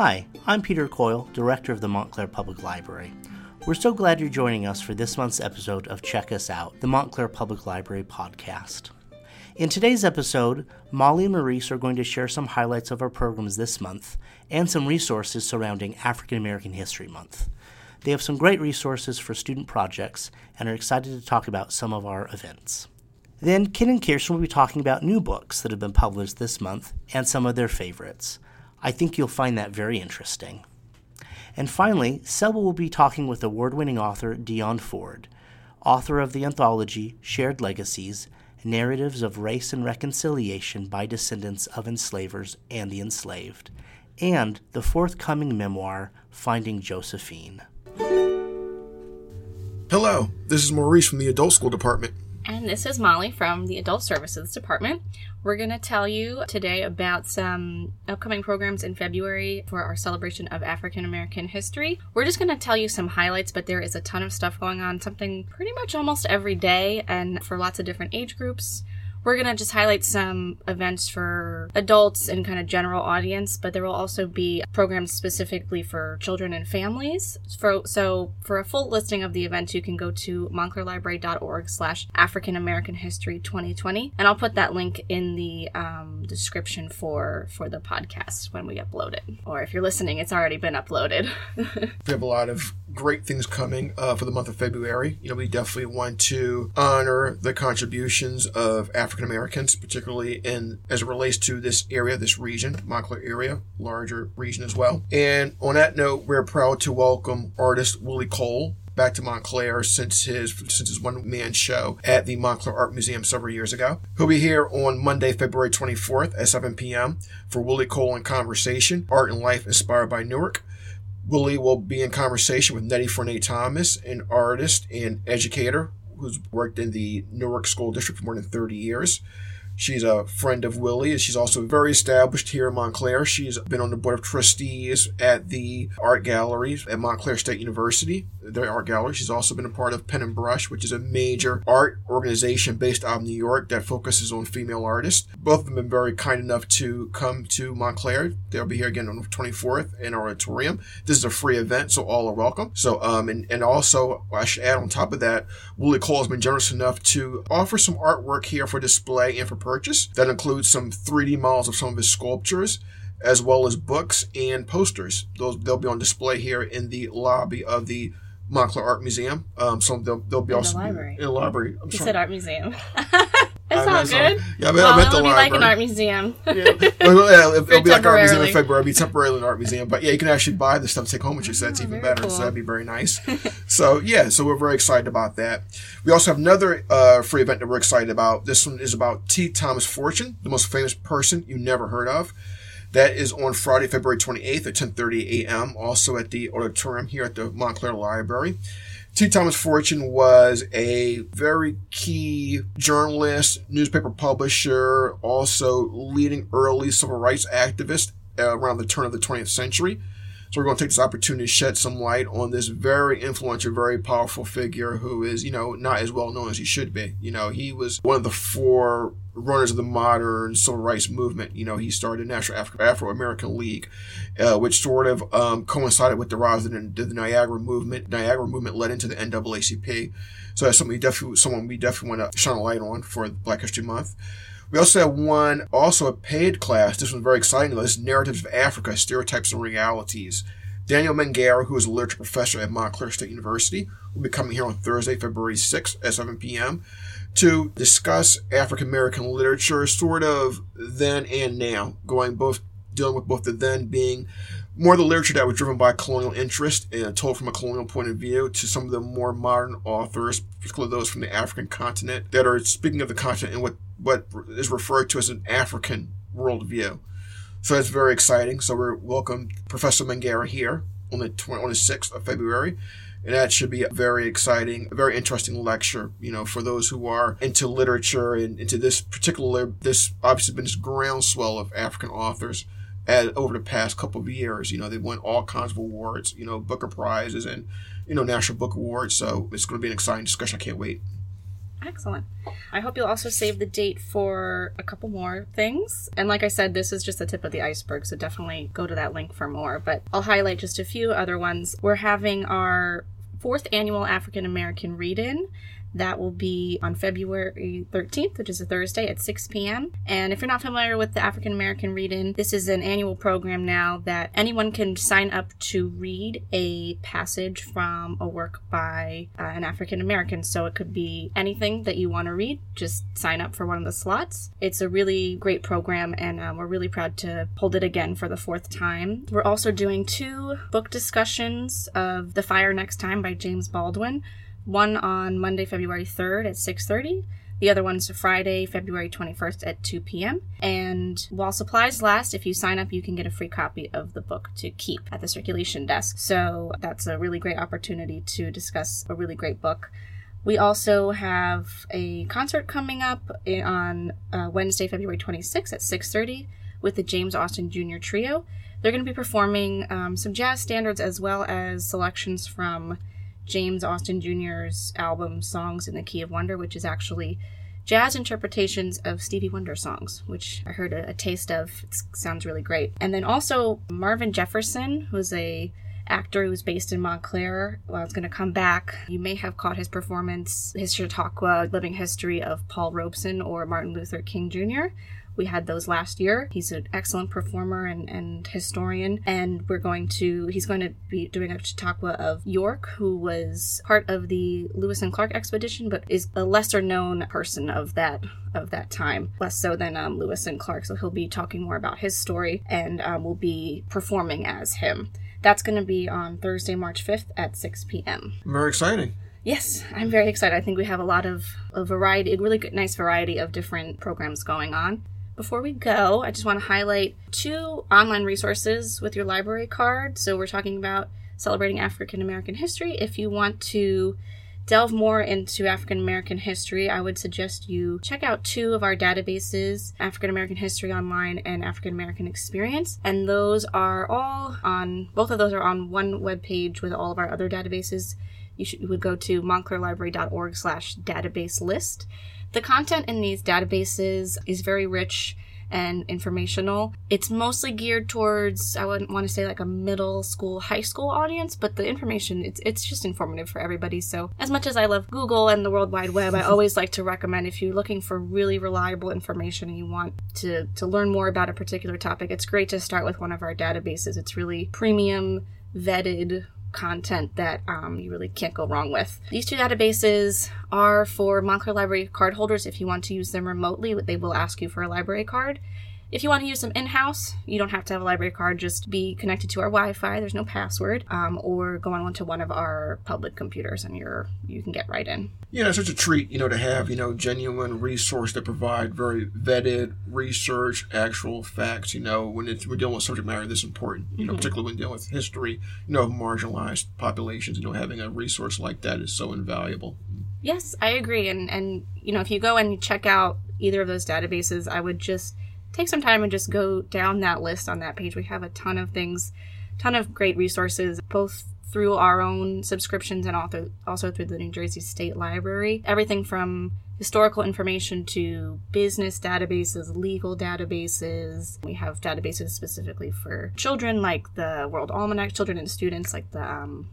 Hi, I'm Peter Coyle, Director of the Montclair Public Library. We're so glad you're joining us for this month's episode of Check Us Out, the Montclair Public Library podcast. In today's episode, Molly and Maurice are going to share some highlights of our programs this month and some resources surrounding African American History Month. They have some great resources for student projects and are excited to talk about some of our events. Then, Ken and Kirsten will be talking about new books that have been published this month and some of their favorites. I think you'll find that very interesting. And finally, Selwa will be talking with award winning author Dionne Ford, author of the anthology Shared Legacies Narratives of Race and Reconciliation by Descendants of Enslavers and the Enslaved, and the forthcoming memoir Finding Josephine. Hello, this is Maurice from the Adult School Department. And this is Molly from the Adult Services Department. We're going to tell you today about some upcoming programs in February for our celebration of African American history. We're just going to tell you some highlights, but there is a ton of stuff going on, something pretty much almost every day, and for lots of different age groups. We're going to just highlight some events for adults and kind of general audience, but there will also be programs specifically for children and families. For, so for a full listing of the events, you can go to montclairlibrary.org slash African American History 2020. And I'll put that link in the um, description for, for the podcast when we upload it. Or if you're listening, it's already been uploaded. we have a lot of great things coming uh, for the month of February. You know, we definitely want to honor the contributions of African Americans, particularly in as it relates to this area, this region, Montclair area, larger region as well. And on that note, we're proud to welcome artist Willie Cole back to Montclair since his since his one man show at the Montclair Art Museum several years ago. He'll be here on Monday, February 24th at 7 p.m. for Willie Cole in Conversation, Art and Life Inspired by Newark. Willie will be in conversation with Nettie Fournier Thomas, an artist and educator who's worked in the Newark School District for more than 30 years. She's a friend of Willie. And she's also very established here in Montclair. She's been on the board of trustees at the art galleries at Montclair State University, their art gallery. She's also been a part of Pen and Brush, which is a major art organization based out of New York that focuses on female artists. Both of them have been very kind enough to come to Montclair. They'll be here again on the 24th in our auditorium. This is a free event, so all are welcome. So, um, and, and also, I should add on top of that, Willie Cole has been generous enough to offer some artwork here for display and for purchase. That includes some 3D models of some of his sculptures, as well as books and posters. Those they'll be on display here in the lobby of the Montclair Art Museum. Um, so they'll, they'll be In the also library. in the library. I'm You sorry. said art museum. I it's all meant some- good. Yeah, I meant, well, I meant it the be like an art museum. yeah, well, yeah, it'll, it'll be like an art museum in February. It'll be temporarily an art museum, but yeah, you can actually buy the stuff to take home with you, so that's Oh, even better. cool. So that'd be very nice. so yeah, so we're very excited about that. We also have another uh, free event that we're excited about. This one is about T. Thomas Fortune, the most famous person you never heard of. That is on Friday, February 28th at 10:30 a.m. Also at the auditorium here at the Montclair Library. T. Thomas Fortune was a very key journalist, newspaper publisher, also leading early civil rights activist around the turn of the 20th century. So we're going to take this opportunity to shed some light on this very influential, very powerful figure who is, you know, not as well known as he should be. You know, he was one of the four runners of the modern civil rights movement. You know, he started the National Afro- Afro-American League, uh, which sort of um, coincided with the rise of the, the Niagara movement. Niagara movement led into the NAACP. So that's something we definitely, someone we definitely want to shine a light on for Black History Month. We also have one, also a paid class. This one's very exciting. This is Narratives of Africa, Stereotypes and Realities. Daniel Mangara, who is a literature professor at Montclair State University, will be coming here on Thursday, February 6th at 7 p.m. to discuss African American literature, sort of then and now, going both dealing with both the then being more the literature that was driven by colonial interest and told from a colonial point of view to some of the more modern authors, particularly those from the African continent, that are speaking of the continent and what, what is referred to as an African worldview. So that's very exciting. So we're welcome Professor Mangara here on the 20, on the 6th of February. And that should be a very exciting, a very interesting lecture, you know, for those who are into literature and into this particular, this obviously been this groundswell of African authors over the past couple of years. You know, they won all kinds of awards, you know, Booker Prizes and, you know, National Book Awards. So it's going to be an exciting discussion. I can't wait. Excellent. I hope you'll also save the date for a couple more things. And like I said, this is just the tip of the iceberg, so definitely go to that link for more. But I'll highlight just a few other ones. We're having our fourth annual African American Read In. That will be on February 13th, which is a Thursday at 6 p.m. And if you're not familiar with the African American Read In, this is an annual program now that anyone can sign up to read a passage from a work by uh, an African American. So it could be anything that you want to read, just sign up for one of the slots. It's a really great program, and um, we're really proud to hold it again for the fourth time. We're also doing two book discussions of The Fire Next Time by James Baldwin one on Monday, February 3rd at 6:30. The other one's Friday, February 21st at 2 p.m. And while supplies last, if you sign up, you can get a free copy of the book to keep at the circulation desk. So that's a really great opportunity to discuss a really great book. We also have a concert coming up on uh, Wednesday, February 26th at 6:30 with the James Austin Jr. Trio. They're going to be performing um, some jazz standards as well as selections from James Austin Jr.'s album Songs in the Key of Wonder, which is actually jazz interpretations of Stevie Wonder songs, which I heard a, a taste of. It sounds really great. And then also Marvin Jefferson, who's a actor who's based in Montclair. Well, is going to come back. You may have caught his performance, his Chautauqua living history of Paul Robeson or Martin Luther King Jr. We had those last year. He's an excellent performer and, and historian, and we're going to, he's going to be doing a Chautauqua of York, who was part of the Lewis and Clark expedition, but is a lesser known person of that of that time, less so than um, Lewis and Clark. So he'll be talking more about his story and um, will be performing as him. That's going to be on Thursday, March 5th at 6 p.m. Very exciting. Yes, I'm very excited. I think we have a lot of a variety, a really good, nice variety of different programs going on. Before we go, I just want to highlight two online resources with your library card. So we're talking about celebrating African American history. If you want to delve more into African American history, I would suggest you check out two of our databases African American History Online and African American Experience. And those are all on, both of those are on one web page with all of our other databases. You, should, you would go to montclairlibrary.org slash database list the content in these databases is very rich and informational. It's mostly geared towards I wouldn't want to say like a middle school, high school audience, but the information it's it's just informative for everybody. So as much as I love Google and the World Wide Web, I always like to recommend if you're looking for really reliable information and you want to to learn more about a particular topic, it's great to start with one of our databases. It's really premium vetted content that um, you really can't go wrong with. These two databases are for Montclair Library card holders. If you want to use them remotely, they will ask you for a library card. If you want to use them in house, you don't have to have a library card, just be connected to our Wi Fi, there's no password, um, or go on to one of our public computers and you're, you can get right in. Yeah, it's such a treat, you know, to have, you know, genuine resource that provide very vetted research, actual facts, you know, when it's, we're dealing with subject matter this important, you know, mm-hmm. particularly when dealing with history, you know, of marginalized populations, you know, having a resource like that is so invaluable. Yes, I agree. And, and, you know, if you go and check out either of those databases, I would just take some time and just go down that list on that page. We have a ton of things, ton of great resources, both through our own subscriptions and also also through the New Jersey State Library. Everything from historical information to business databases, legal databases. We have databases specifically for children, like the World Almanac, children and students, like the um,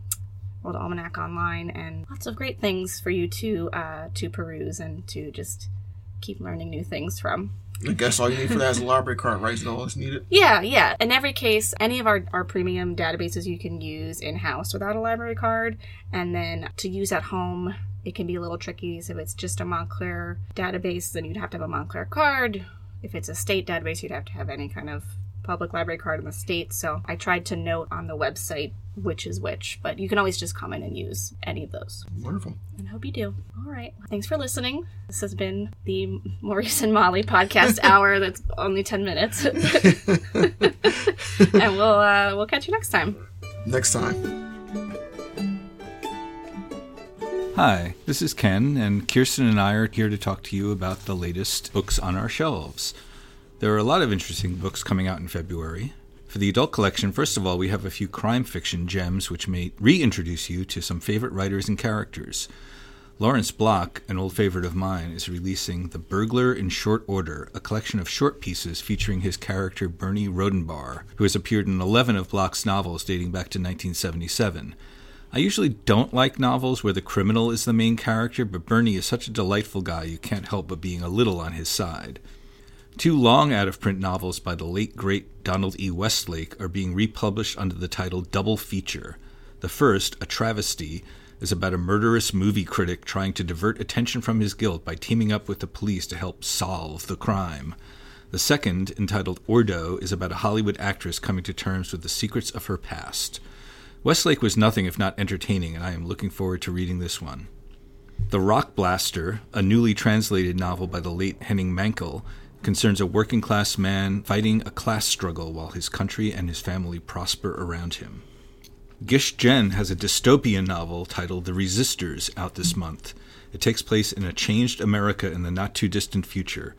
World Almanac Online, and lots of great things for you to uh, to peruse and to just keep learning new things from. I guess all you need for that is a library card, right? Is all that's needed? Yeah, yeah. In every case, any of our, our premium databases you can use in house without a library card. And then to use at home, it can be a little tricky. So if it's just a Montclair database, then you'd have to have a Montclair card. If it's a state database, you'd have to have any kind of public library card in the state. So I tried to note on the website which is which, but you can always just comment and use any of those. Wonderful. And hope you do. All right. Thanks for listening. This has been the Maurice and Molly podcast hour that's only 10 minutes. and we'll uh, we'll catch you next time. Next time. Hi, this is Ken, and Kirsten and I are here to talk to you about the latest books on our shelves. There are a lot of interesting books coming out in February. For the adult collection, first of all, we have a few crime fiction gems which may reintroduce you to some favorite writers and characters. Lawrence Block, an old favorite of mine, is releasing The Burglar in Short Order, a collection of short pieces featuring his character Bernie Rhodenbarr, who has appeared in 11 of Block's novels dating back to 1977. I usually don't like novels where the criminal is the main character, but Bernie is such a delightful guy you can't help but being a little on his side. Two long out of print novels by the late great Donald E. Westlake are being republished under the title Double Feature. The first, a travesty, is about a murderous movie critic trying to divert attention from his guilt by teaming up with the police to help solve the crime. The second, entitled Ordo, is about a Hollywood actress coming to terms with the secrets of her past. Westlake was nothing if not entertaining, and I am looking forward to reading this one. The Rock Blaster, a newly translated novel by the late Henning Mankell, concerns a working class man fighting a class struggle while his country and his family prosper around him. Gish Jen has a dystopian novel titled The Resisters out this month. It takes place in a changed America in the not too distant future.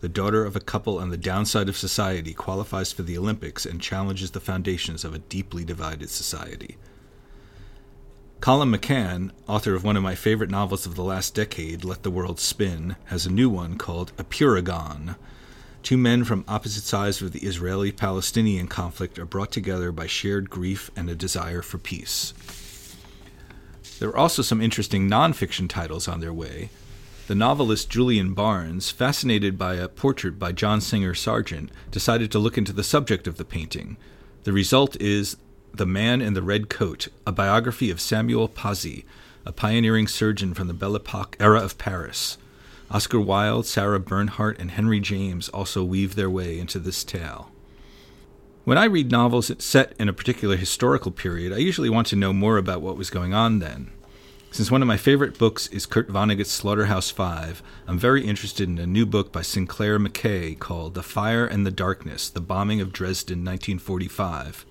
The daughter of a couple on the downside of society qualifies for the Olympics and challenges the foundations of a deeply divided society. Colum McCann, author of one of my favorite novels of the last decade, Let the World Spin, has a new one called Apeirogon. Two men from opposite sides of the Israeli Palestinian conflict are brought together by shared grief and a desire for peace. There are also some interesting nonfiction titles on their way. The novelist Julian Barnes, fascinated by a portrait by John Singer Sargent, decided to look into the subject of the painting. The result is The Man in the Red Coat, a biography of Samuel Pozzi, a pioneering surgeon from the Belle Epoque era of Paris. Oscar Wilde, Sarah Bernhardt, and Henry James also weave their way into this tale. When I read novels set in a particular historical period, I usually want to know more about what was going on then. Since one of my favorite books is Kurt Vonnegut's Slaughterhouse Five, I'm very interested in a new book by Sinclair McKay called The Fire and the Darkness The Bombing of Dresden, 1945.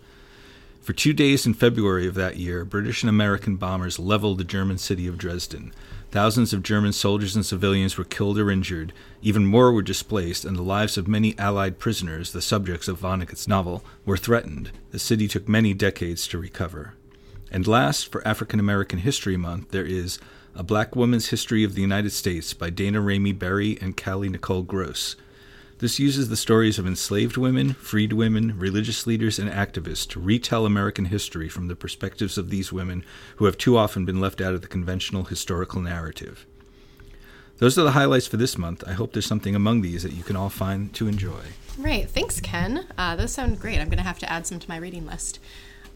For two days in February of that year, British and American bombers leveled the German city of Dresden. Thousands of German soldiers and civilians were killed or injured, even more were displaced, and the lives of many Allied prisoners, the subjects of Vonnegut's novel, were threatened. The city took many decades to recover. And last, for African American History Month, there is A Black Woman's History of the United States by Daina Ramey Berry and Kali Nicole Gross. This uses the stories of enslaved women, freed women, religious leaders, and activists to retell American history from the perspectives of these women who have too often been left out of the conventional historical narrative. Those are the highlights for this month. I hope there's something among these that you can all find to enjoy. Right. Thanks, Ken. Uh, those sound great. I'm going to have to add some to my reading list.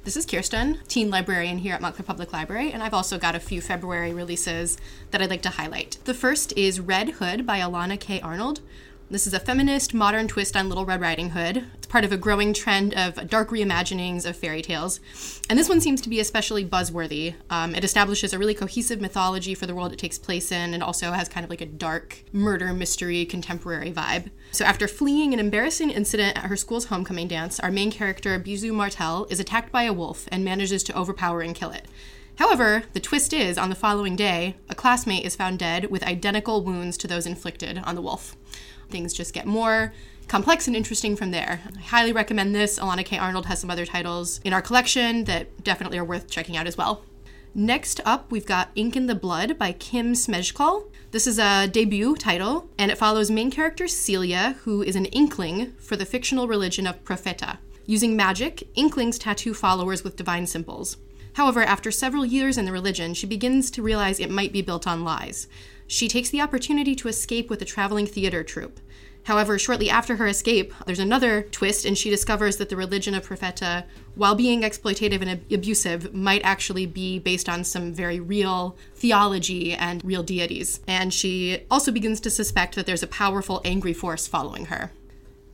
This is Kirsten, teen librarian here at Montclair Public Library, and I've also got a few February releases that I'd like to highlight. The first is Red Hood by Elana K. Arnold. This is a feminist, modern twist on Little Red Riding Hood. It's part of a growing trend of dark reimaginings of fairy tales. And this one seems to be especially buzzworthy. Um, it establishes a really cohesive mythology for the world it takes place in and also has kind of like a dark murder mystery contemporary vibe. So, after fleeing an embarrassing incident at her school's homecoming dance, our main character, Bisou Martel, is attacked by a wolf and manages to overpower and kill it. However, the twist is on the following day, a classmate is found dead with identical wounds to those inflicted on the wolf things just get more complex and interesting from there. I highly recommend this. Elana K. Arnold has some other titles in our collection that definitely are worth checking out as well. Next up, we've got Ink in the Blood by Kim Smejkal. This is a debut title, and it follows main character Celia, who is an inkling for the fictional religion of Profeta. Using magic, inklings tattoo followers with divine symbols. However, after several years in the religion, she begins to realize it might be built on lies. She takes the opportunity to escape with a traveling theater troupe. However, shortly after her escape, there's another twist, and she discovers that the religion of Profeta, while being exploitative and abusive, might actually be based on some very real theology and real deities. And she also begins to suspect that there's a powerful, angry force following her.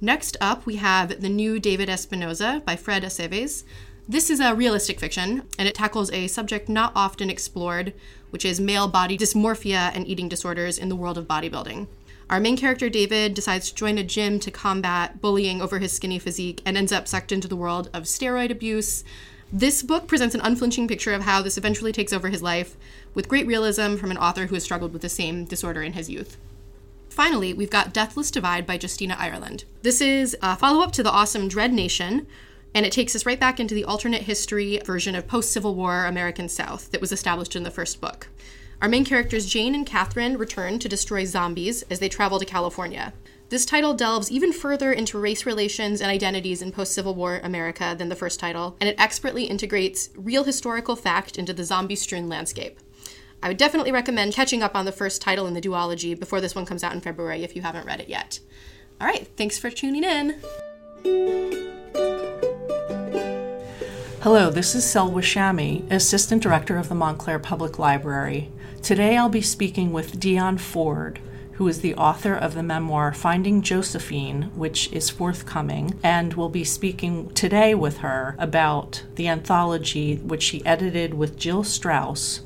Next up, we have The New David Espinosa by Fred Aceves. This is a realistic fiction, and it tackles a subject not often explored, which is male body dysmorphia and eating disorders in the world of bodybuilding. Our main character, David, decides to join a gym to combat bullying over his skinny physique and ends up sucked into the world of steroid abuse. This book presents an unflinching picture of how this eventually takes over his life, with great realism from an author who has struggled with the same disorder in his youth. Finally, we've got Deathless Divide by Justina Ireland. This is a follow up to the awesome Dread Nation, and it takes us right back into the alternate history version of post Civil War American South that was established in the first book. Our main characters, Jane and Catherine, return to destroy zombies as they travel to California. This title delves even further into race relations and identities in post Civil War America than the first title, and it expertly integrates real historical fact into the zombie strewn landscape. I would definitely recommend catching up on the first title in the duology before this one comes out in February if you haven't read it yet. All right, thanks for tuning in. Hello, this is Selwa Shami, Assistant Director of the Montclair Public Library. Today I'll be speaking with Dionne Ford, who is the author of the memoir Finding Josephine, which is forthcoming, and will be speaking today with her about the anthology which she edited with Jill Strauss,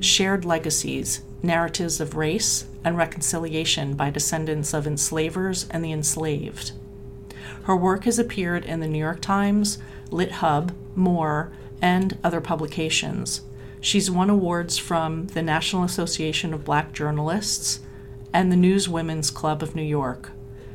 Shared Legacies Narratives of Race and Reconciliation by Descendants of Enslavers and the Enslaved. Her work has appeared in the New York Times, LitHub, More, and other publications. She's won awards from the National Association of Black Journalists and the News Women's Club of New York.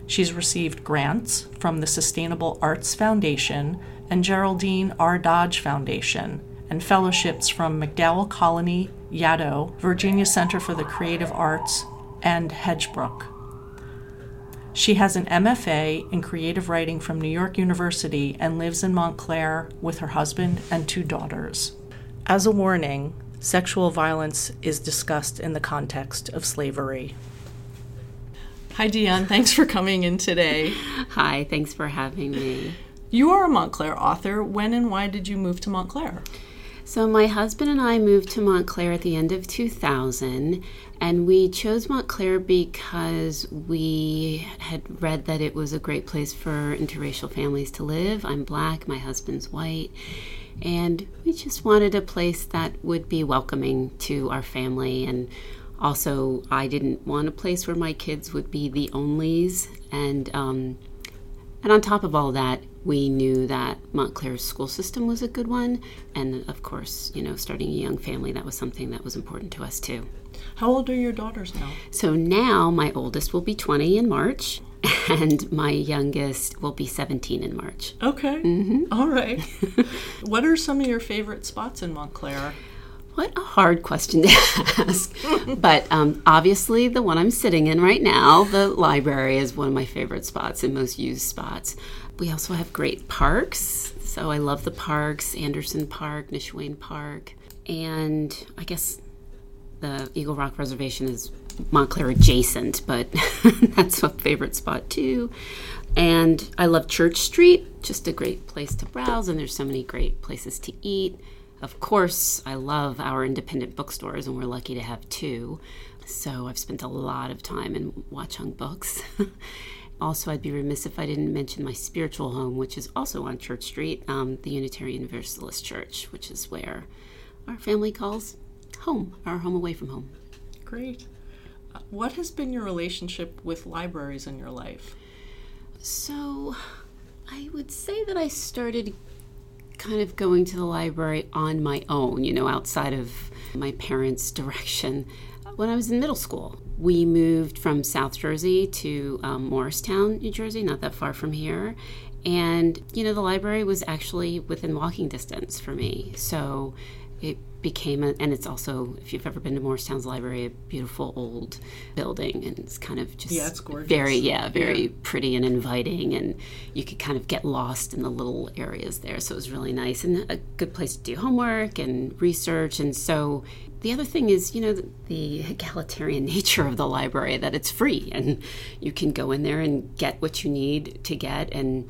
She's received grants from the Sustainable Arts Foundation and Geraldine R. Dodge Foundation, and fellowships from MacDowell Colony, Yaddo, Virginia Center for the Creative Arts, and Hedgebrook. She has an MFA in creative writing from New York University and lives in Montclair with her husband and two daughters. As a warning, sexual violence is discussed in the context of slavery. Hi, Dionne. Thanks for coming in today. Hi, thanks for having me. You are a Montclair author. When and why did you move to Montclair? So, my husband and I moved to Montclair at the end of 2000, and we chose Montclair because we had read that it was a great place for interracial families to live. I'm black, my husband's white, and we just wanted a place that would be welcoming to our family. And also, I didn't want a place where my kids would be the onlys. And, um, and on top of all that, we knew that Montclair's school system was a good one. And of course, you know, starting a young family, that was something that was important to us too. How old are your daughters now? So now my oldest will be 20 in March, and my youngest will be 17 in March. Okay. Mm-hmm. All right. what are some of your favorite spots in Montclair? What a hard question to ask. but um, obviously, the one I'm sitting in right now, the library, is one of my favorite spots and most used spots. We also have great parks. So I love the parks Anderson Park, Nishuane Park. And I guess the Eagle Rock Reservation is Montclair adjacent, but that's a favorite spot too. And I love Church Street, just a great place to browse, and there's so many great places to eat. Of course, I love our independent bookstores, and we're lucky to have two. So I've spent a lot of time in Watchung Books. also, I'd be remiss if I didn't mention my spiritual home, which is also on Church Street, um, the Unitarian Universalist Church, which is where our family calls home, our home away from home. Great. What has been your relationship with libraries in your life? So, I would say that I started kind of going to the library on my own, you know, outside of my parents' direction. When I was in middle school, we moved from South Jersey to um, Morristown, New Jersey, not that far from here. And, you know, the library was actually within walking distance for me. So it became a, and it's also if you've ever been to Morristown's library a beautiful old building and it's kind of just yeah it's gorgeous very yeah very yeah. pretty and inviting and you could kind of get lost in the little areas there so it was really nice and a good place to do homework and research and so the other thing is you know the, the egalitarian nature of the library that it's free and you can go in there and get what you need to get and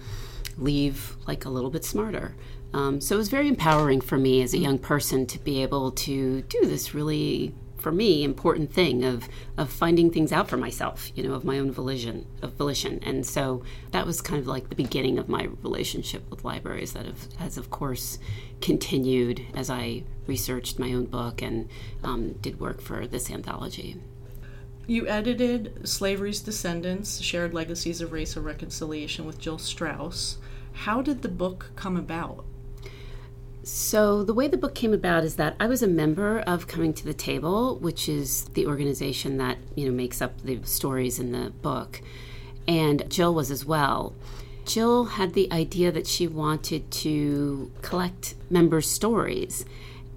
leave like a little bit smarter um, so it was very empowering for me as a young person to be able to do this really, for me, important thing of of finding things out for myself, you know, of my own volition, of volition. And so that was kind of like the beginning of my relationship with libraries that have, has, of course, continued as I researched my own book and um, did work for this anthology. You edited Slavery's Descendants, Shared Legacies of Race and Reconciliation with Jill Strauss. How did the book come about? So, the way the book came about is that I was a member of Coming to the Table, which is the organization that, you know, makes up the stories in the book. And Jill was as well. Jill had the idea that she wanted to collect members' stories.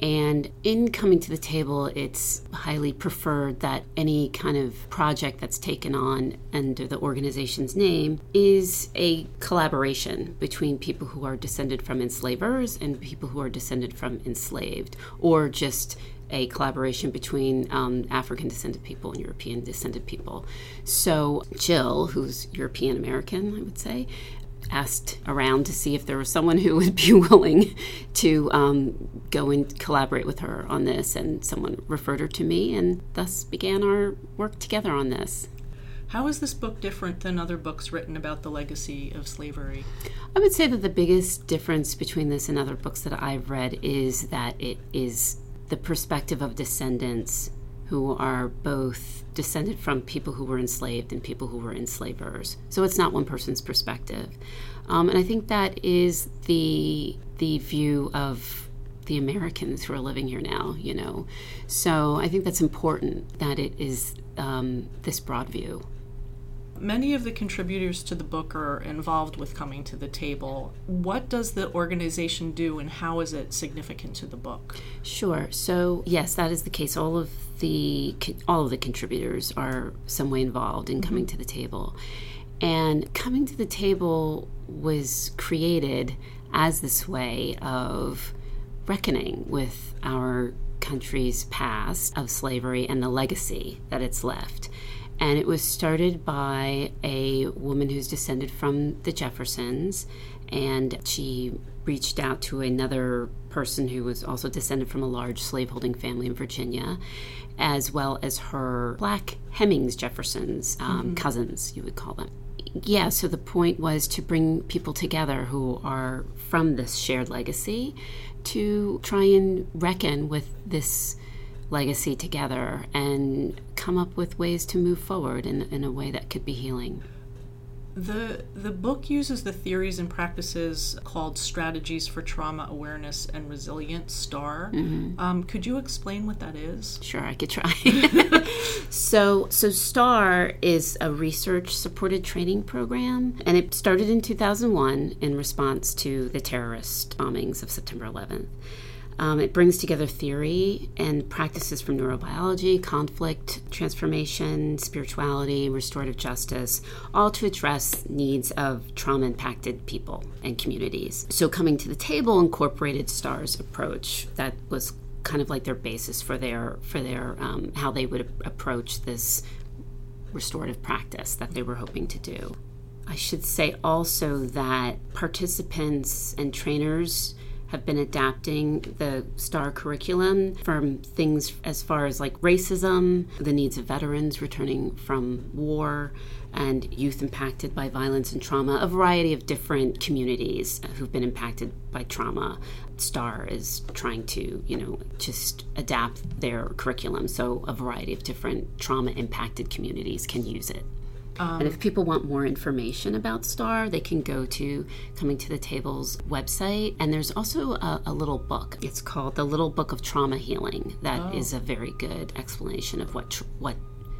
And in coming to the table, it's highly preferred that any kind of project that's taken on under the organization's name is a collaboration between people who are descended from enslavers and people who are descended from enslaved, or just a collaboration between um, African descended people and European descended people. So, Jill, who's European American, I would say, asked around to see if there was someone who would be willing to um, go and collaborate with her on this, and someone referred her to me, and thus began our work together on this. How is this book different than other books written about the legacy of slavery? I would say that the biggest difference between this and other books that I've read is that it is the perspective of descendants who are both descended from people who were enslaved and people who were enslavers. So it's not one person's perspective, um, and I think that is the the view of the Americans who are living here now. You know, so I think that's important that it is um, this broad view. Many of the contributors to the book are involved with coming to the table. What does the organization do and how is it significant to the book? Sure. So, yes, that is the case. All of the all of the contributors are some way involved in coming mm-hmm. to the table. And coming to the table was created as this way of reckoning with our country's past of slavery and the legacy that it's left. And it was started by a woman who's descended from the Jeffersons, and she reached out to another person who was also descended from a large slaveholding family in Virginia, as well as her black Hemings Jeffersons, um, mm-hmm. cousins, you would call them. Yeah, so the point was to bring people together who are from this shared legacy to try and reckon with this legacy together and come up with ways to move forward in, in a way that could be healing. The the book uses the theories and practices called strategies for trauma awareness and resilience. STAR. Mm-hmm. Um, could you explain what that is? Sure, I could try. so so STAR is a research supported training program, and it started in 2001 in response to the terrorist bombings of September 11th. Um, it brings together theory and practices from neurobiology, conflict, transformation, spirituality, restorative justice, all to address needs of trauma impacted people and communities. So, coming to the table incorporated STAR's approach that was kind of like their basis for their for their um, how they would approach this restorative practice that they were hoping to do. I should say also that participants and trainers have been adapting the STAR curriculum from things as far as like racism, the needs of veterans returning from war, and youth impacted by violence and trauma, a variety of different communities who've been impacted by trauma. STAR is trying to, you know, just adapt their curriculum so a variety of different trauma impacted communities can use it. Um, and if people want more information about STAR, they can go to Coming to the Table's website. And there's also a, a little book. It's called The Little Book of Trauma Healing. That oh. is a very good explanation of what tr- what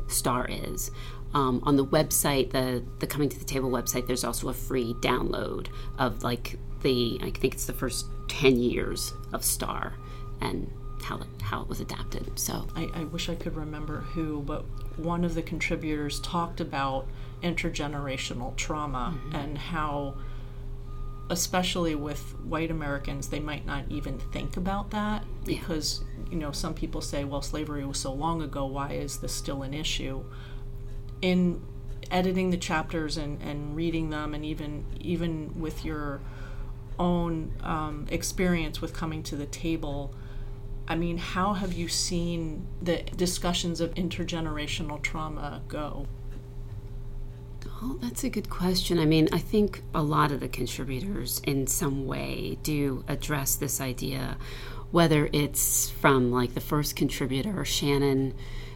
STAR is. Um, on the website, the the Coming to the Table website, there's also a free download of like the I think it's the first ten years of STAR and how it, how it was adapted. So I, I wish I could remember who, but one of the contributors talked about intergenerational trauma mm-hmm. and how especially with white Americans, they might not even think about that because, yeah. you know, some people say, well, slavery was so long ago, why is this still an issue? In editing the chapters and, and reading them, and even even with your own um, experience with coming to the table, I mean, how have you seen the discussions of intergenerational trauma go? Oh, that's a good question. I mean, I think a lot of the contributors in some way do address this idea, whether it's from like the first contributor, Shannon,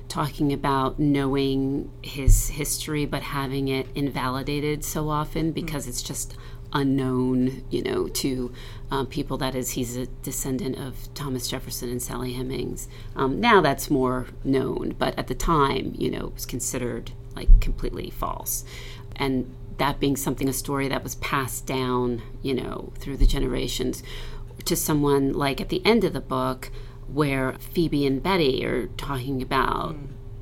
talking about knowing his history but having it invalidated so often because mm-hmm. it's just unknown, you know, to um, people. That is, he's a descendant of Thomas Jefferson and Sally Hemings. Um, now that's more known, but at the time, you know, it was considered like completely false. And that being something, a story that was passed down, you know, through the generations to someone like at the end of the book where Phoebe and Betty are talking about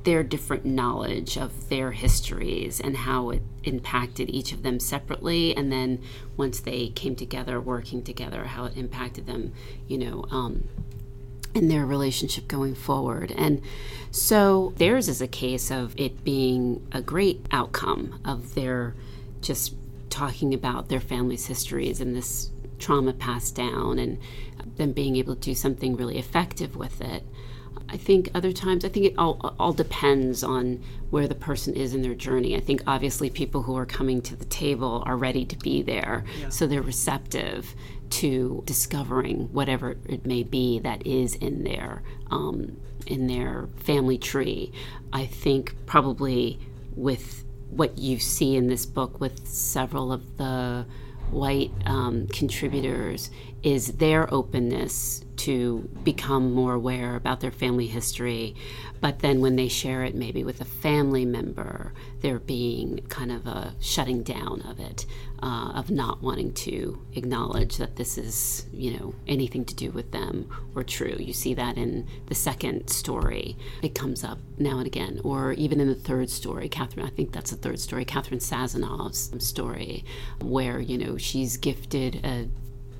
their different knowledge of their histories and how it impacted each of them separately, and then once they came together, working together, how it impacted them, you know, um, in their relationship going forward. And so theirs is a case of it being a great outcome of their just talking about their family's histories and this trauma passed down and them being able to do something really effective with it. I think other times, I think it all, all depends on where the person is in their journey. I think obviously people who are coming to the table are ready to be there, so they're receptive to discovering whatever it may be that is in their um, in their family tree. I think probably with what you see in this book with several of the white um, contributors is their openness to become more aware about their family history. But then when they share it maybe with a family member, there being kind of a shutting down of it, uh, of not wanting to acknowledge that this is, you know, anything to do with them or true. You see that in the second story. It comes up now and again. Or even in the third story, Catherine, I think that's the third story, Catherine Sazanov's story, where, you know, she's gifted a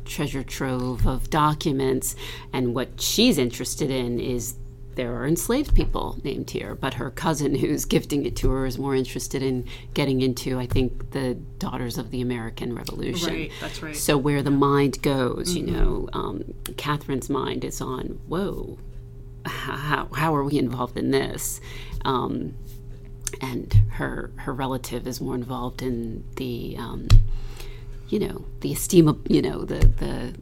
treasure trove of documents, and what she's interested in is there are enslaved people named here, but her cousin who's gifting it to her is more interested in getting into, I think, the Daughters of the American Revolution. Right, that's right. So where the mind goes, you know, um, Catherine's mind is on, whoa, how, how are we involved in this? Um, and her her relative is more involved in the um, you know the esteem of you know the the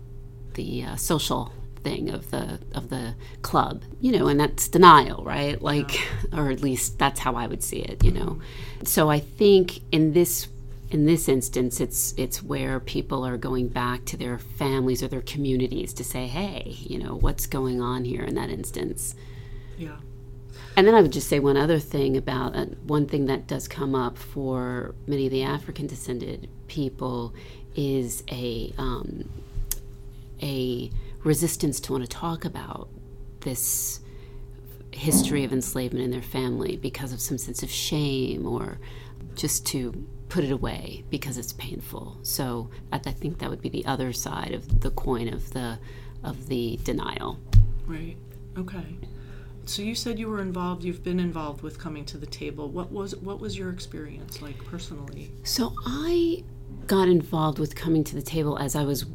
the uh, social thing of the of the club you know and that's denial right? Like or at least that's how i would see it you know? So i think in this in this instance it's it's where people are going back to their families or their communities to say hey you know what's going on here in that instance? Yeah. And then I would just say one other thing about uh, one thing that does come up for many of the African descended people is a um, a resistance to want to talk about this history of enslavement in their family because of some sense of shame or just to put it away because it's painful. So I, I think that would be the other side of the coin of the of the denial. Right. Okay. So you said you were involved. You've been involved with coming to the table. What was what was your experience like personally? So I got involved with coming to the table as I was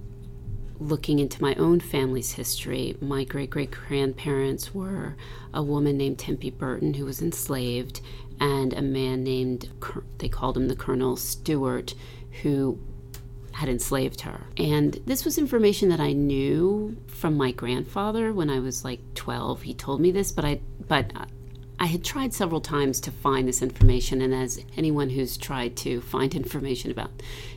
looking into my own family's history. My great great grandparents were a woman named Tempe Burton who was enslaved, and a man named they called him the Colonel Stewart, who had enslaved her. And this was information that I knew from my grandfather when I was like 12. He told me this, but I but I had tried several times to find this information and as anyone who's tried to find information about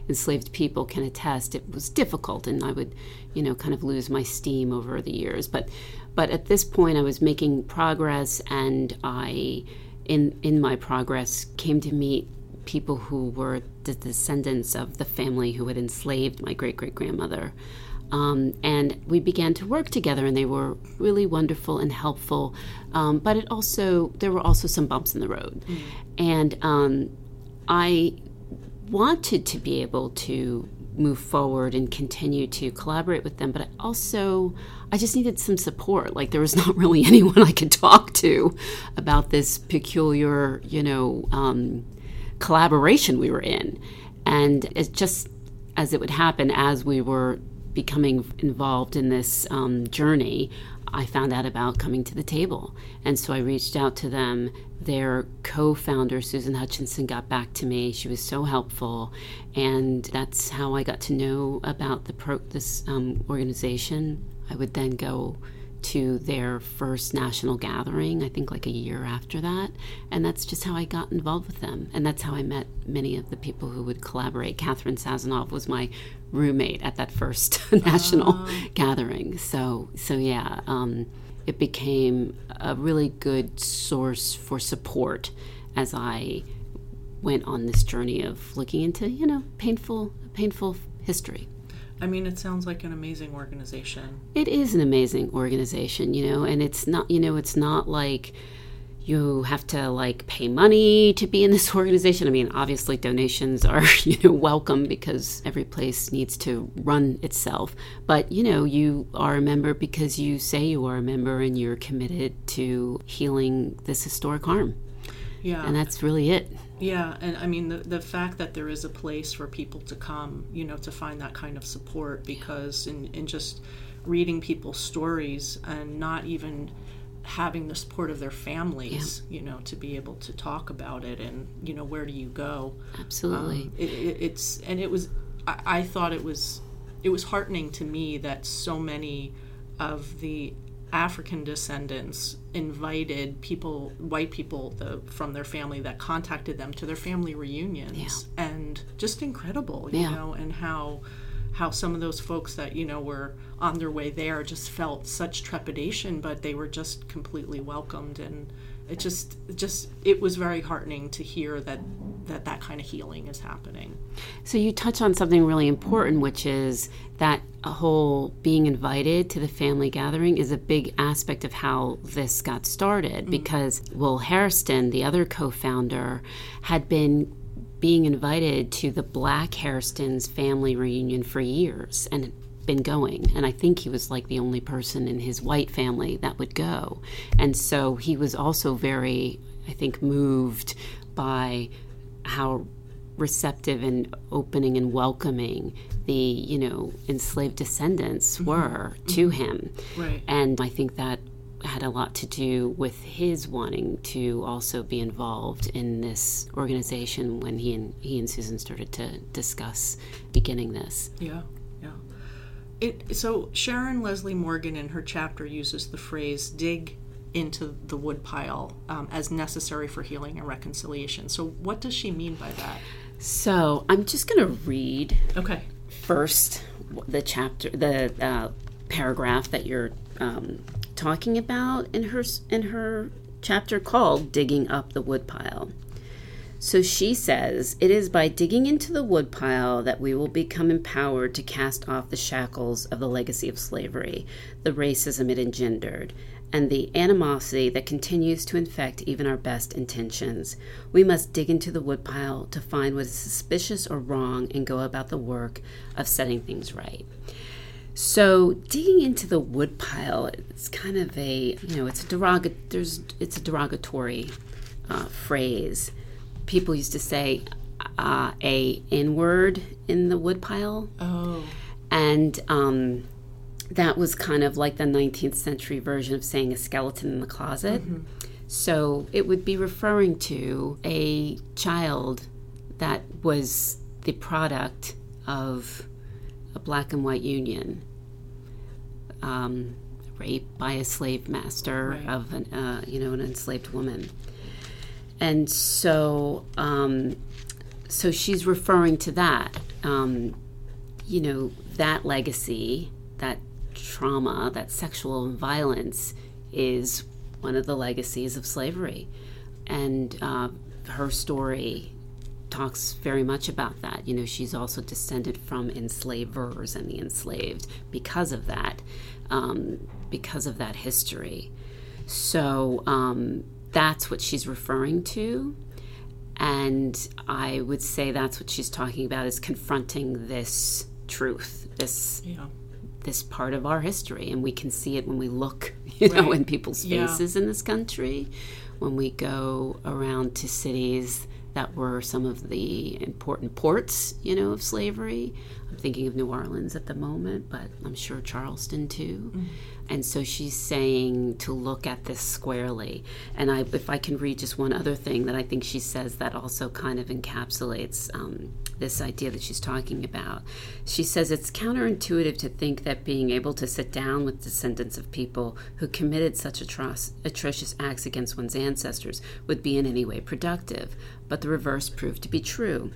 enslaved people can attest, it was difficult and I would, you know, kind of lose my steam over the years. But but at this point I was making progress and I in in my progress came to meet people who were the descendants of the family who had enslaved my great great grandmother. Um, and we began to work together, and they were really wonderful and helpful. Um, but it also there were also some bumps in the road, and um, I wanted to be able to move forward and continue to collaborate with them but I also i just needed some support like there was not really anyone i could talk to about this peculiar you know um, collaboration we were in. And it's just as it would happen as we were becoming involved in this um, journey i found out about coming to the table. And so i reached out to them. Their co-founder susan Hutchison got back to me. She was so helpful. And that's how i got to know about the pro- this um, organization. I would then go to their first national gathering, I think like a year after that. And that's just how I got involved with them. And that's how I met many of the people who would collaborate. Catherine Sazonov was my roommate at that first national gathering. So, so yeah, um, it became a really good source for support as I went on this journey of looking into, you know, painful, painful history. I mean, it sounds like an amazing organization. It is an amazing organization, you know, and it's not, you know, it's not like you have to like pay money to be in this organization. I mean, obviously donations are, you know, welcome because every place needs to run itself. But, you know, you are a member because you say you are a member and you're committed to healing this historic harm. Yeah. And that's really it. Yeah, and I mean the the fact that there is a place for people to come, you know, to find that kind of support because in in just reading people's stories and not even having the support of their families, you know, to be able to talk about it and you know where do you go? Absolutely. Um, it, it, it's and it was I, I thought it was it was heartening to me that so many of the African descendants invited people, white people the, from their family that contacted them to their family reunions, and just incredible, you Yeah. know, and how how some of those folks that you know were on their way there just felt such trepidation, but they were just completely welcomed, and it just just it was very heartening to hear that that that kind of healing is happening. So you touch on something really important, which is that a whole being invited to the family gathering is a big aspect of how this got started. Mm-hmm. Because Will Hairston, the other co-founder, had been being invited to the Black Hairston's family reunion for years and been going. And I think he was like the only person in his white family that would go. And so he was also very, I think, moved by how receptive and opening and welcoming the you know enslaved descendants mm-hmm. were mm-hmm. to him Right. and i think that had a lot to do with his wanting to also be involved in this organization when he and he and Susan started to discuss beginning this. Yeah. It so Sharon Leslie Morgan in her chapter uses the phrase "dig into the woodpile" um, as necessary for healing and reconciliation. So, what does she mean by that? So I'm just going to read Okay. first the chapter the uh, paragraph that you're um, talking about in her in her chapter called digging up the woodpile so she says it is by digging into the woodpile that we will become empowered to cast off the shackles of the legacy of slavery the racism it engendered and the animosity that continues to infect even our best intentions. We must dig into the woodpile to find what is suspicious or wrong and go about the work of setting things right. So digging into the woodpile, it's kind of a you know it's a derog there's it's a derogatory uh, phrase. People used to say uh, a N word in the woodpile, Oh, and um, that was kind of like the 19th century version of saying a skeleton in the closet. So it would be referring to a child that was the product of a black and white union, um, raped by a slave master Right. of an, uh, you know, an enslaved woman. And so, um, so she's referring to that. Um, you know, that legacy, that trauma, that sexual violence is one of the legacies of slavery. And uh, her story talks very much about that. You know, she's also descended from enslavers and the enslaved because of that, um, because of that history. So um, that's what she's referring to. And I would say that's what she's talking about is confronting this truth, this yeah. this part of our history, and we can see it when we look, you know, in people's Yeah. faces in this country, when we go around to cities that were some of the important ports, you know, of slavery. I'm thinking of New Orleans at the moment, but I'm sure Charleston too. And so she's saying to look at this squarely. And I, if I can read just one other thing that I think she says that also kind of encapsulates um, this idea that she's talking about. She says it's counterintuitive to think that being able to sit down with descendants of people who committed such atroc- atrocious acts against one's ancestors would be in any way productive. But the reverse proved to be true.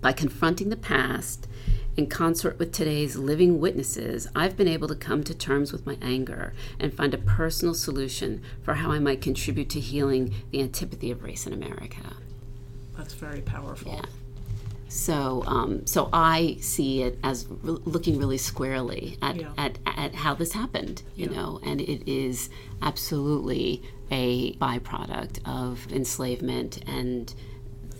By confronting the past in concert with today's living witnesses, I've been able to come to terms with my anger and find a personal solution for how I might contribute to healing the antipathy of race in America. That's very powerful. Yeah. So, um, so I see it as re- looking really squarely at, Yeah. at, at how this happened, you know, and it is absolutely a byproduct of enslavement and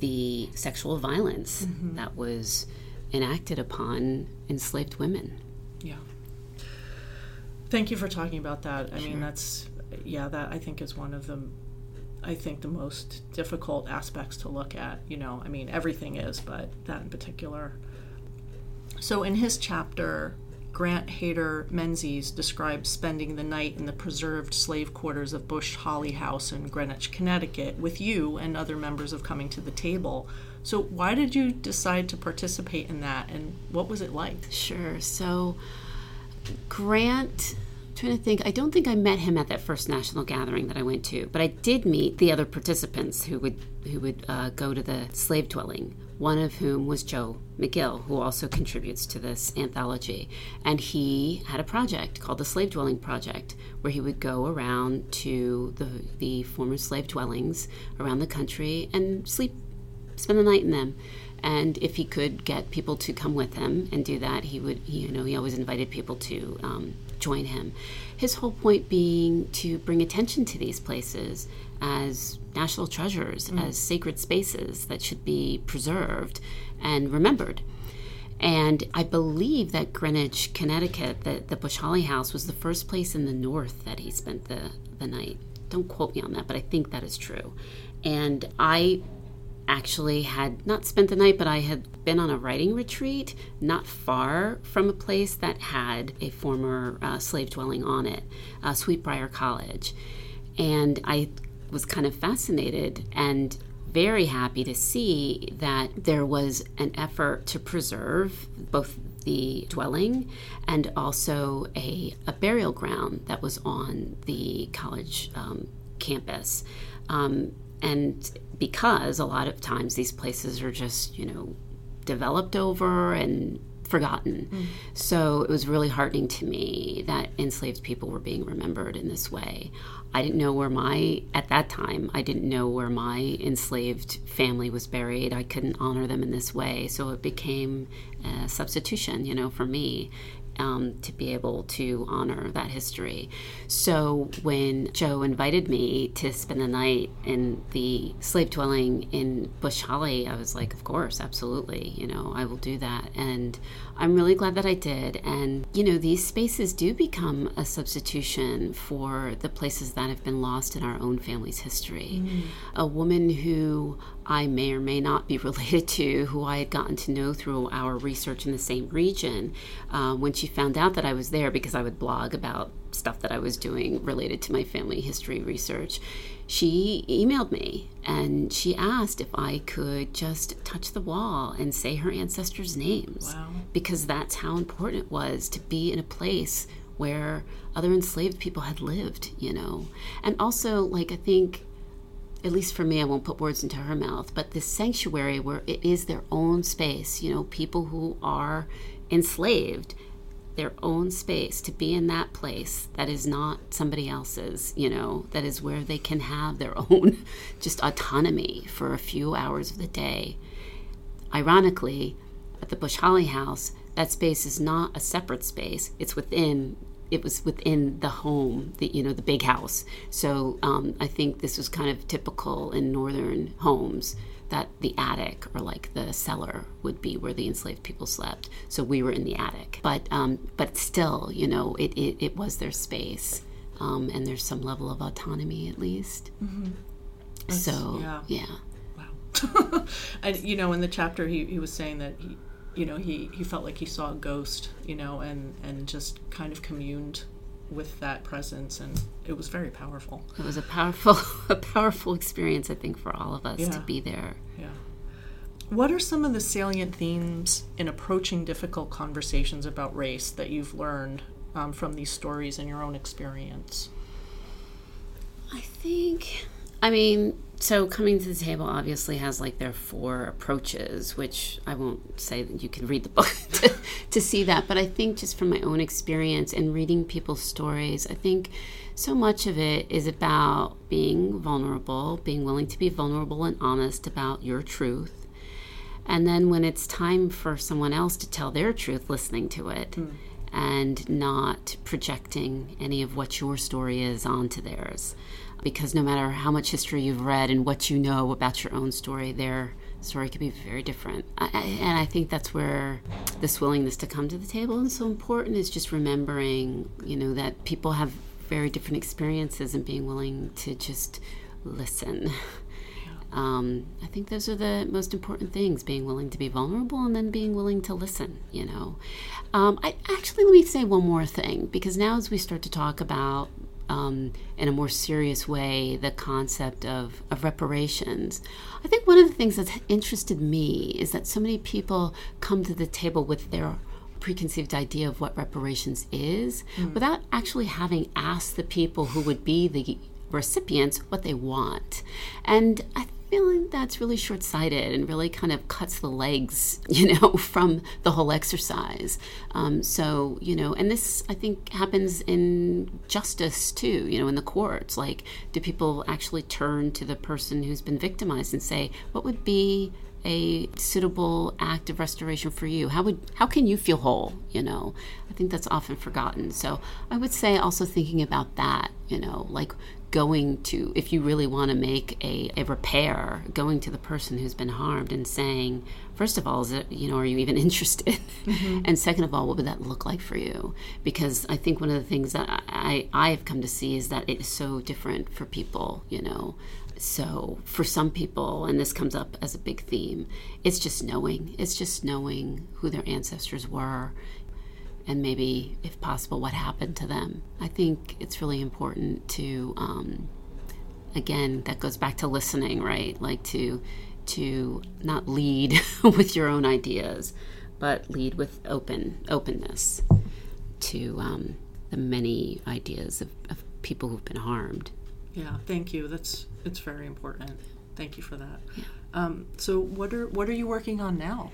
the sexual violence mm-hmm. that was enacted upon enslaved women. Yeah. Thank you for talking about that. I mean, that's yeah, that I think is one of the I think the most difficult aspects to look at, you know. I mean, everything is, but that in particular. So in his chapter, Grant Hayter Menzies describes spending the night in the preserved slave quarters of Bush Holley House in Greenwich, Connecticut, with you and other members of Coming to the Table. So, why did you decide to participate in that, and what was it like? Sure. So, Grant, trying to think, I don't think I met him at that first national gathering that I went to, but I did meet the other participants who would who would uh, go to the slave dwelling. One of whom was Joe McGill, who also contributes to this anthology, and he had a project called the Slave Dwelling Project, where he would go around to the the former slave dwellings around the country and sleep spend the night in them. And if he could get people to come with him and do that, he would, you know, he always invited people to um, join him. His whole point being to bring attention to these places as national treasures, as sacred spaces that should be preserved and remembered. And I believe that Greenwich, Connecticut, the, the Bush Holley House, was the first place in the North that he spent the, the night. Don't quote me on that, but I think that is true. And I actually had not spent the night, but I had been on a writing retreat not far from a place that had a former uh, slave dwelling on it, uh, Sweet Briar College. And I was kind of fascinated and very happy to see that there was an effort to preserve both the dwelling and also a, a burial ground that was on the college um, campus. Um, and because a lot of times these places are just, you know, developed over and forgotten. So it was really heartening to me that enslaved people were being remembered in this way. I didn't know where my, at that time, I didn't know where my enslaved family was buried. I couldn't honor them in this way. So it became a substitution, you know, for me. Um, to be able to honor that history. So when Joe invited me to spend the night in the slave dwelling in Bush Holley, I was like, of course, absolutely, you know, I will do that. And I'm really glad that I did. And, you know, these spaces do become a substitution for the places that have been lost in our own family's history. A woman who I may or may not be related to, who I had gotten to know through our research in the same region, uh, when she found out that I was there because I would blog about stuff that I was doing related to my family history research, she emailed me and she asked if I could just touch the wall and say her ancestors' names. Wow. Because that's how important it was to be in a place where other enslaved people had lived, you know. And also, like, I think at least for me, I won't put words into her mouth, but this sanctuary where it is their own space, you know, people who are enslaved, their own space to be in that place that is not somebody else's, you know, that is where they can have their own just autonomy for a few hours of the day. Ironically, at the Bush Holley House, that space is not a separate space. It's within it was within the home, the you know the big house. So um, I think this was kind of typical in northern homes that the attic or like the cellar would be where the enslaved people slept. So we were in the attic, but um, but still, you know, it it, it was their space, um, and there's some level of autonomy at least. So yeah. yeah. Wow. and you know, in the chapter, he, he was saying that he, you know, he, he felt like he saw a ghost, you know, and and just kind of communed with that presence, and it was very powerful. It was a powerful, a powerful experience, I think, for all of us to be there. Yeah. What are some of the salient themes in approaching difficult conversations about race that you've learned um, from these stories and your own experience? I think, I mean, so coming to the table obviously has like their four approaches, which I won't say that you can read the book to, to see that, but I think just from my own experience and reading people's stories, I think so much of it is about being vulnerable, being willing to be vulnerable and honest about your truth. And then when it's time for someone else to tell their truth, listening to it hmm. and not projecting any of what your story is onto theirs. Because no matter how much history you've read and what you know about your own story, their story could be very different. I, I- and I think that's where this willingness to come to the table is so important is just remembering, you know, that people have very different experiences and being willing to just listen. Um, I think those are the most important things being willing to be vulnerable and then being willing to listen, you know. Um, I actually, let me say one more thing because now as we start to talk about um, in a more serious way the concept of, of reparations, I think one of the things that's interested me is that so many people come to the table with their preconceived idea of what reparations is without actually having asked the people who would be the recipients what they want. And I feel like that's really short sighted and really kind of cuts the legs, you know, from the whole exercise. Um, so, you know, and this I think happens in justice too, you know, in the courts. Like, do people actually turn to the person who's been victimized and say, what would be a suitable act of restoration for you how would how can you feel whole you know i think that's often forgotten so i would say also thinking about that you know like going to if you really want to make a, a repair going to the person who's been harmed and saying first of all is it you know are you even interested? Mm-hmm. And second of all what would that look like for you? Because i think one of the things that i i have come to see is that it is so different for people you know? So for some people and this comes up as a big theme it's just knowing it's just knowing who their ancestors were and maybe if possible what happened to them i think it's really important to um, again that goes back to listening right like to to not lead with your own ideas but lead with open openness to um, the many ideas of, of people who've been harmed Yeah, thank you. That's it's very important. Thank you for that. Um, so, what are what are you working on now?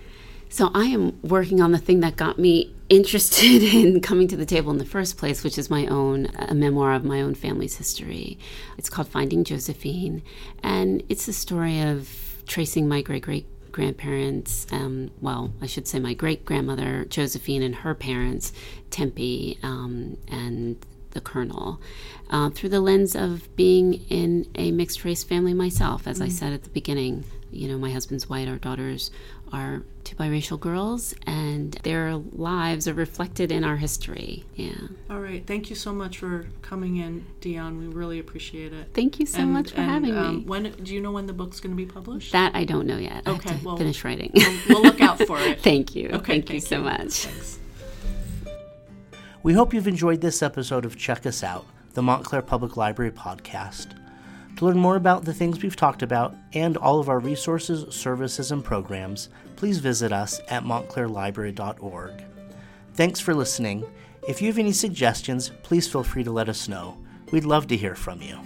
So I am working on the thing that got me interested in coming to the table in the first place, which is my own a memoir of my own family's history. It's called Finding Josephine, and it's the story of tracing my great great grandparents. Um, well, I should say my great grandmother Josephine and her parents, Tempe um, and the Colonel, uh, through the lens of being in a mixed race family myself. As I said at the beginning, you know, my husband's white, our daughters are two biracial girls, and their lives are reflected in our history. Yeah. All right, thank you so much for coming in, Dionne. We really appreciate it. Thank you so And- much for and, having um, me. When do you know when the book's going to be published? That I don't know yet. I Okay, have to well- finish writing. we'll, we'll look out for it. thank you. Okay, thank, you so much. Thanks. We hope you've enjoyed this episode of Check Us Out, the Montclair Public Library podcast. To learn more about the things we've talked about and all of our resources, services, and programs, please visit us at montclairlibrary.org. Thanks for listening. If you have any suggestions, please feel free to let us know. We'd love to hear from you.